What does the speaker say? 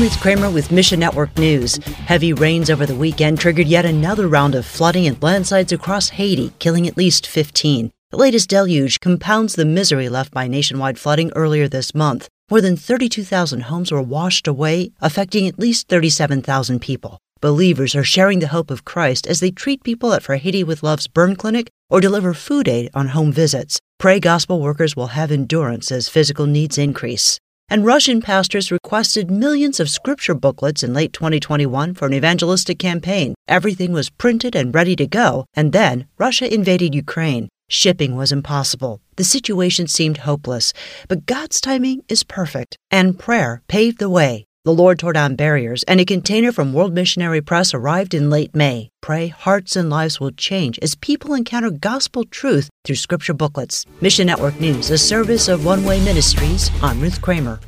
Ruth Kramer with Mission Network News. Heavy rains over the weekend triggered yet another round of flooding and landslides across Haiti, killing at least 15. The latest deluge compounds the misery left by nationwide flooding earlier this month. More than 32,000 homes were washed away, affecting at least 37,000 people. Believers are sharing the hope of Christ as they treat people at For Haiti with Love's burn clinic or deliver food aid on home visits. Pray gospel workers will have endurance as physical needs increase and Russian pastors requested millions of scripture booklets in late 2021 for an evangelistic campaign. Everything was printed and ready to go, and then Russia invaded Ukraine. Shipping was impossible. The situation seemed hopeless, but God's timing is perfect, and prayer paved the way. The Lord tore down barriers, and a container from World Missionary Press arrived in late May. Pray hearts and lives will change as people encounter gospel truth through scripture booklets. Mission Network News, a service of One Way Ministries. I'm Ruth Kramer.